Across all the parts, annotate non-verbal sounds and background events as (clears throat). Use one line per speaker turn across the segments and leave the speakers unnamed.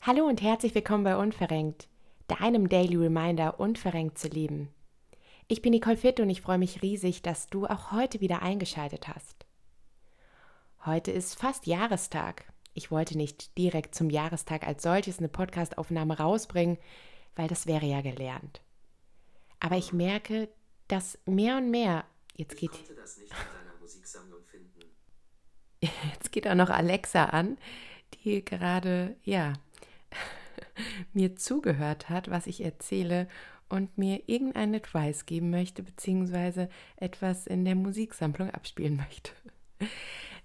Hallo und herzlich willkommen bei Unverrenkt, deinem Daily Reminder, unverrenkt zu leben. Ich bin Nicole Fitt und ich freue mich riesig, dass du auch heute wieder eingeschaltet hast. Heute ist fast Jahrestag. Ich wollte nicht direkt zum Jahrestag als solches eine Podcastaufnahme rausbringen, weil das wäre ja gelernt. Aber ich merke, dass mehr und mehr jetzt geht. (laughs) Jetzt geht auch noch Alexa an, die gerade ja (laughs) mir zugehört hat, was ich erzähle und mir irgendeinen Advice geben möchte, beziehungsweise etwas in der Musiksammlung abspielen möchte. (laughs)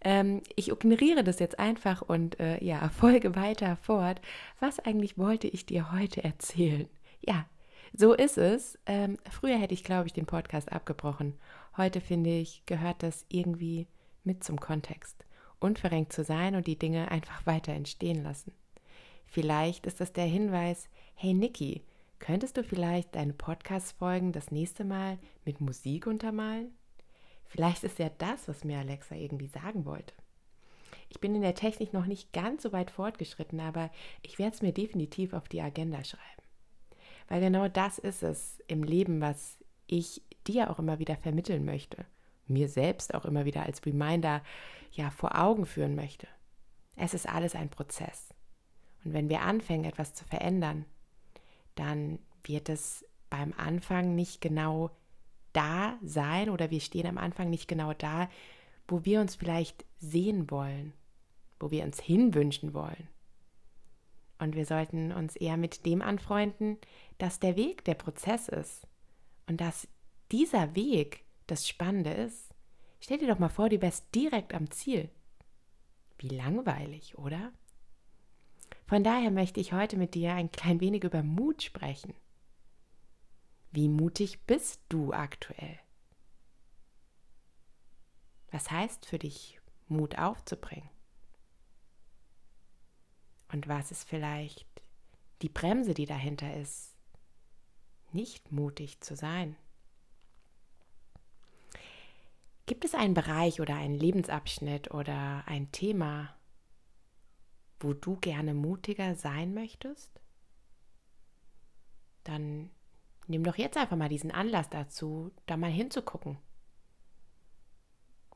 Ähm, ich ignoriere das jetzt einfach und äh, ja, folge weiter fort. Was eigentlich wollte ich dir heute erzählen? Ja, so ist es. Ähm, früher hätte ich, glaube ich, den Podcast abgebrochen. Heute finde ich, gehört das irgendwie mit zum Kontext. Unverrenkt zu sein und die Dinge einfach (laughs) weiter entstehen lassen. Vielleicht ist das der Hinweis, hey Niki, könntest du vielleicht deine Podcast-Folgen das nächste Mal mit Musik untermalen? Vielleicht ist ja das, was mir Alexa irgendwie sagen wollte. Ich bin in der Technik noch nicht ganz so weit fortgeschritten, aber ich werde es mir definitiv auf die Agenda schreiben. Weil genau das ist es im Leben, was ich dir auch immer wieder vermitteln möchte, mir selbst auch immer wieder als Reminder ja vor Augen führen möchte. Es ist alles ein Prozess. Und wenn wir anfangen, etwas zu verändern, dann wird es beim Anfang nicht genau da sein oder wir stehen am Anfang nicht genau da, wo wir uns vielleicht sehen wollen, wo wir uns hinwünschen wollen. Und wir sollten uns eher mit dem anfreunden, dass der Weg der Prozess ist und dass dieser Weg das Spannende ist. Stell dir doch mal vor, du wärst direkt am Ziel. Wie langweilig, oder? Von daher möchte ich heute mit dir ein klein wenig über Mut sprechen. Wie mutig bist du aktuell? Was heißt für dich, Mut aufzubringen? Und was ist vielleicht die Bremse, die dahinter ist, nicht mutig zu sein? Gibt es einen Bereich oder einen Lebensabschnitt oder ein Thema, wo du gerne mutiger sein möchtest, dann nimm doch jetzt einfach mal diesen Anlass dazu, da mal hinzugucken.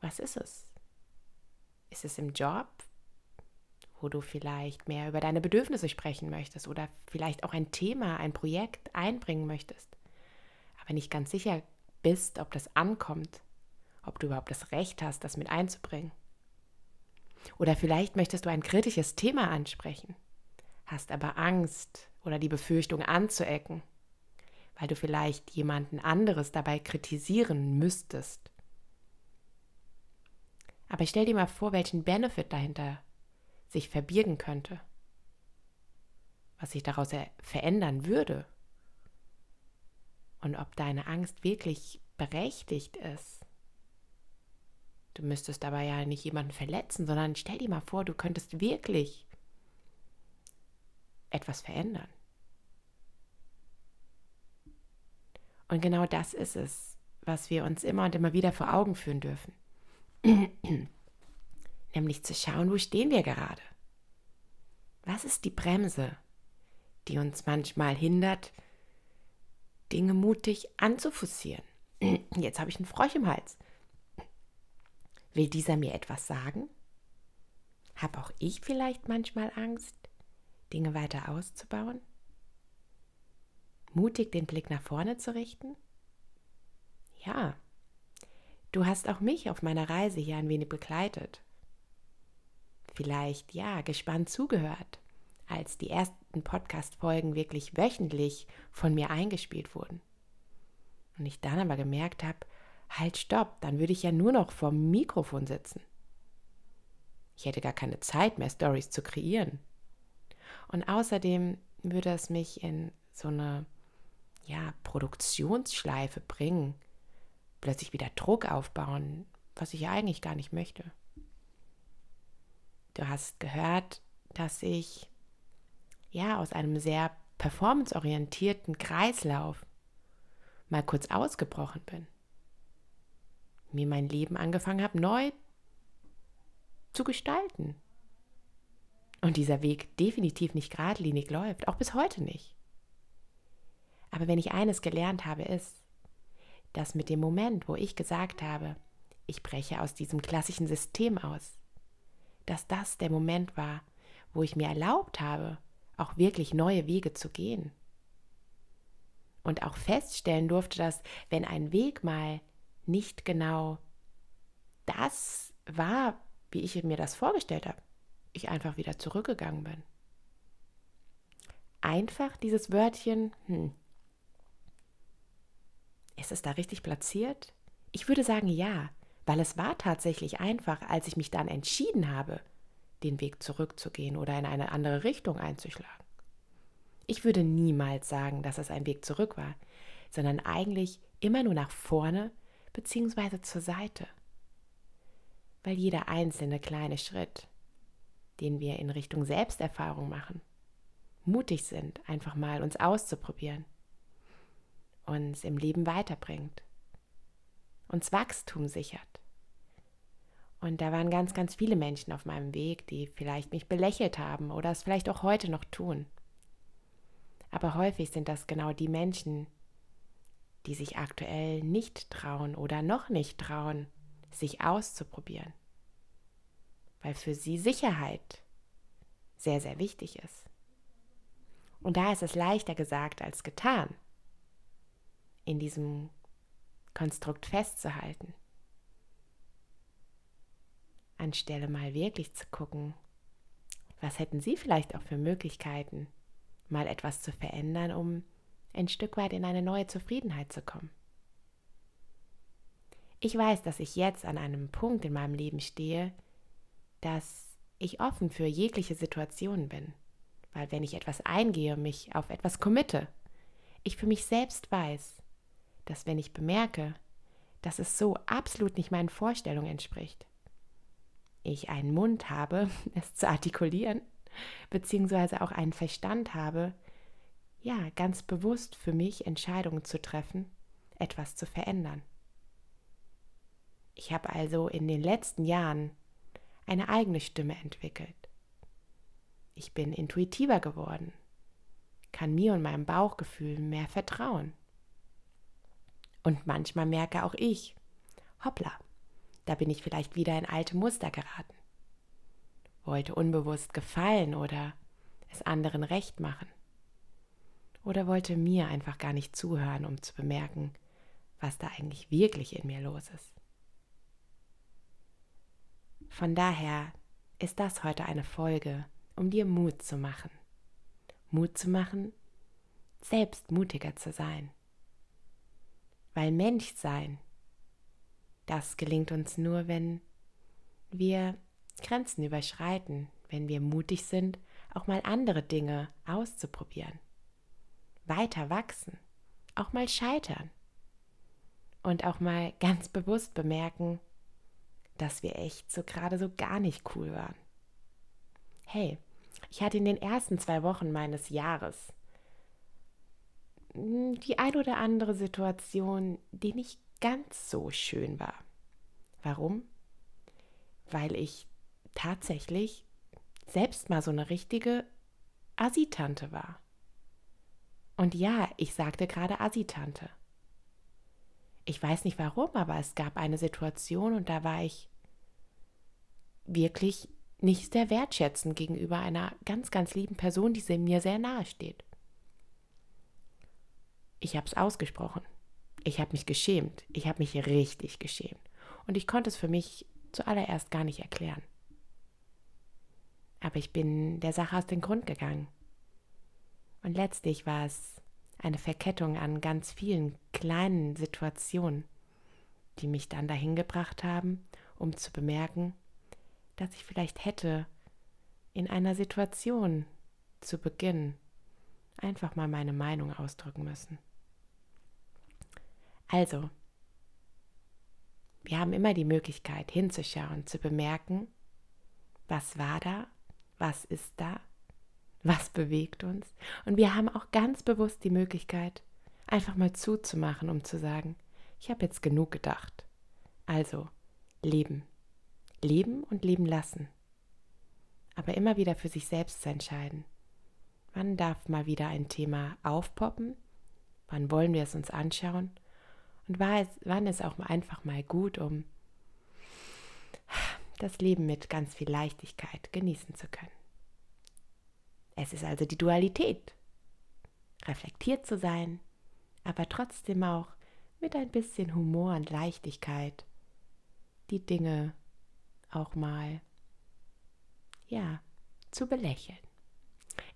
Was ist es? Ist es im Job, wo du vielleicht mehr über deine Bedürfnisse sprechen möchtest oder vielleicht auch ein Thema, ein Projekt einbringen möchtest, aber nicht ganz sicher bist, ob das ankommt, ob du überhaupt das Recht hast, das mit einzubringen? Oder vielleicht möchtest du ein kritisches Thema ansprechen, hast aber Angst oder die Befürchtung anzuecken, weil du vielleicht jemanden anderes dabei kritisieren müsstest. Aber stell dir mal vor, welchen Benefit dahinter sich verbirgen könnte, was sich daraus verändern würde und ob deine Angst wirklich berechtigt ist. Du müsstest dabei ja nicht jemanden verletzen, sondern stell dir mal vor, du könntest wirklich etwas verändern. Und genau das ist es, was wir uns immer und immer wieder vor Augen führen dürfen. Nämlich zu schauen, wo stehen wir gerade? Was ist die Bremse, die uns manchmal hindert, Dinge mutig anzufussieren? (clears throat) Jetzt habe ich einen Frosch im Hals. Will dieser mir etwas sagen? Habe auch ich vielleicht manchmal Angst, Dinge weiter auszubauen? Mutig den Blick nach vorne zu richten? Ja, du hast auch mich auf meiner Reise hier ein wenig begleitet. Vielleicht, ja, gespannt zugehört, als die ersten Podcast-Folgen wirklich wöchentlich von mir eingespielt wurden. Und ich dann aber gemerkt habe, Halt, stopp, dann würde ich ja nur noch vorm Mikrofon sitzen. Ich hätte gar keine Zeit mehr, Stories zu kreieren. Und außerdem würde es mich in so eine ja, Produktionsschleife bringen, plötzlich wieder Druck aufbauen, was ich ja eigentlich gar nicht möchte. Du hast gehört, dass ich ja aus einem sehr performanceorientierten Kreislauf mal kurz ausgebrochen bin, mir mein Leben angefangen habe, neu zu gestalten. Und dieser Weg definitiv nicht geradlinig läuft, auch bis heute nicht. Aber wenn ich eines gelernt habe, ist, dass mit dem Moment, wo ich gesagt habe, ich breche aus diesem klassischen System aus, dass das der Moment war, wo ich mir erlaubt habe, auch wirklich neue Wege zu gehen. Und auch feststellen durfte, dass wenn ein Weg mal nicht genau das war, wie ich mir das vorgestellt habe, ich einfach wieder zurückgegangen bin. Einfach dieses Wörtchen, hm, ist es da richtig platziert? Ich würde sagen ja, weil es war tatsächlich einfach, als ich mich dann entschieden habe, den Weg zurückzugehen oder in eine andere Richtung einzuschlagen. Ich würde niemals sagen, dass es ein Weg zurück war, sondern eigentlich immer nur nach vorne bzw. zur Seite. Weil jeder einzelne kleine Schritt, den wir in Richtung Selbsterfahrung machen, mutig sind, einfach mal uns auszuprobieren, uns im Leben weiterbringt, uns Wachstum sichert. Und da waren ganz, ganz viele Menschen auf meinem Weg, die vielleicht mich belächelt haben oder es vielleicht auch heute noch tun. Aber häufig sind das genau die Menschen, die sich aktuell nicht trauen oder noch nicht trauen, sich auszuprobieren. Weil für sie Sicherheit sehr, sehr wichtig ist. Und da ist es leichter gesagt als getan, in diesem Konstrukt festzuhalten. Anstelle mal wirklich zu gucken, was hätten Sie vielleicht auch für Möglichkeiten, mal etwas zu verändern, um ein Stück weit in eine neue Zufriedenheit zu kommen. Ich weiß, dass ich jetzt an einem Punkt in meinem Leben stehe, dass ich offen für jegliche Situationen bin, weil wenn ich etwas eingehe, mich auf etwas committe, ich für mich selbst weiß, dass wenn ich bemerke, dass es so absolut nicht meinen Vorstellungen entspricht, ich einen Mund habe, (laughs) es zu artikulieren, beziehungsweise auch einen Verstand habe, ja, ganz bewusst für mich Entscheidungen zu treffen, etwas zu verändern. Ich habe also in den letzten Jahren eine eigene Stimme entwickelt. Ich bin intuitiver geworden, kann mir und meinem Bauchgefühl mehr vertrauen. Und manchmal merke auch ich, hoppla, da bin ich vielleicht wieder in alte Muster geraten. Wollte unbewusst gefallen oder es anderen recht machen. Oder wollte mir einfach gar nicht zuhören, um zu bemerken, was da eigentlich wirklich in mir los ist. Von daher ist das heute eine Folge, um dir Mut zu machen. Mut zu machen, selbst mutiger zu sein. Weil Menschsein das gelingt uns nur, wenn wir Grenzen überschreiten, wenn wir mutig sind, auch mal andere Dinge auszuprobieren, weiter wachsen, auch mal scheitern und auch mal ganz bewusst bemerken, dass wir echt so gerade so gar nicht cool waren. Hey, ich hatte in den ersten zwei Wochen meines Jahres die ein oder andere Situation, die nicht ganz so schön war. Warum? Weil ich tatsächlich selbst mal so eine richtige Asitante war. Und ja, ich sagte gerade Asitante. Ich weiß nicht warum, aber es gab eine Situation und da war ich wirklich nicht sehr wertschätzend gegenüber einer ganz, ganz lieben Person, die mir sehr nahe steht. Ich habe es ausgesprochen. Ich habe mich geschämt. Ich habe mich richtig geschämt. Und ich konnte es für mich zuallererst gar nicht erklären. Aber ich bin der Sache aus dem Grund gegangen. Und letztlich war es eine Verkettung an ganz vielen kleinen Situationen, die mich dann dahin gebracht haben, um zu bemerken, dass ich vielleicht hätte in einer Situation zu Beginn einfach mal meine Meinung ausdrücken müssen. Also, wir haben immer die Möglichkeit hinzuschauen, zu bemerken, was war da, was ist da, was bewegt uns. Und wir haben auch ganz bewusst die Möglichkeit, einfach mal zuzumachen, um zu sagen, ich habe jetzt genug gedacht. Also, leben. Leben und leben lassen. Aber immer wieder für sich selbst zu entscheiden. Wann darf mal wieder ein Thema aufpoppen? Wann wollen wir es uns anschauen? Und wann ist auch einfach mal gut, um das Leben mit ganz viel Leichtigkeit genießen zu können. Es ist also die Dualität. Reflektiert zu sein, aber trotzdem auch mit ein bisschen Humor und Leichtigkeit die Dinge auch mal, ja, zu belächeln.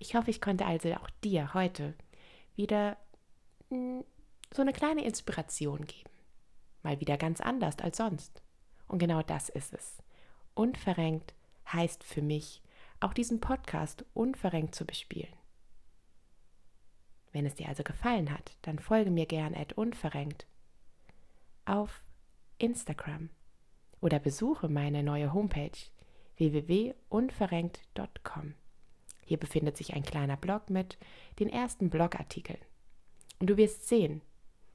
Ich hoffe, ich konnte also auch dir heute wieder hm, so eine kleine Inspiration geben. Mal wieder ganz anders als sonst. Und genau das ist es. Unverrenkt heißt für mich, auch diesen Podcast unverrenkt zu bespielen. Wenn es dir also gefallen hat, dann folge mir gern at unverrenkt auf Instagram oder besuche meine neue Homepage www.unverrenkt.com. Hier befindet sich ein kleiner Blog mit den ersten Blogartikeln. Und du wirst sehen,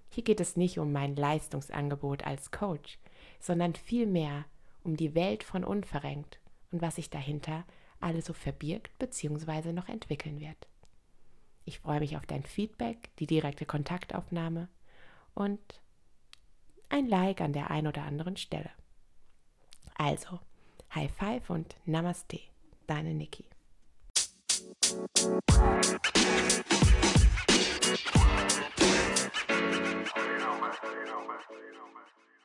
hier geht es nicht um mein Leistungsangebot als Coach, sondern vielmehr um die Welt von Unverrenkt und was sich dahinter alles so verbirgt bzw. noch entwickeln wird. Ich freue mich auf dein Feedback, die direkte Kontaktaufnahme und ein Like an der einen oder anderen Stelle. Also, High Five und Namaste, deine Niki. You know, man.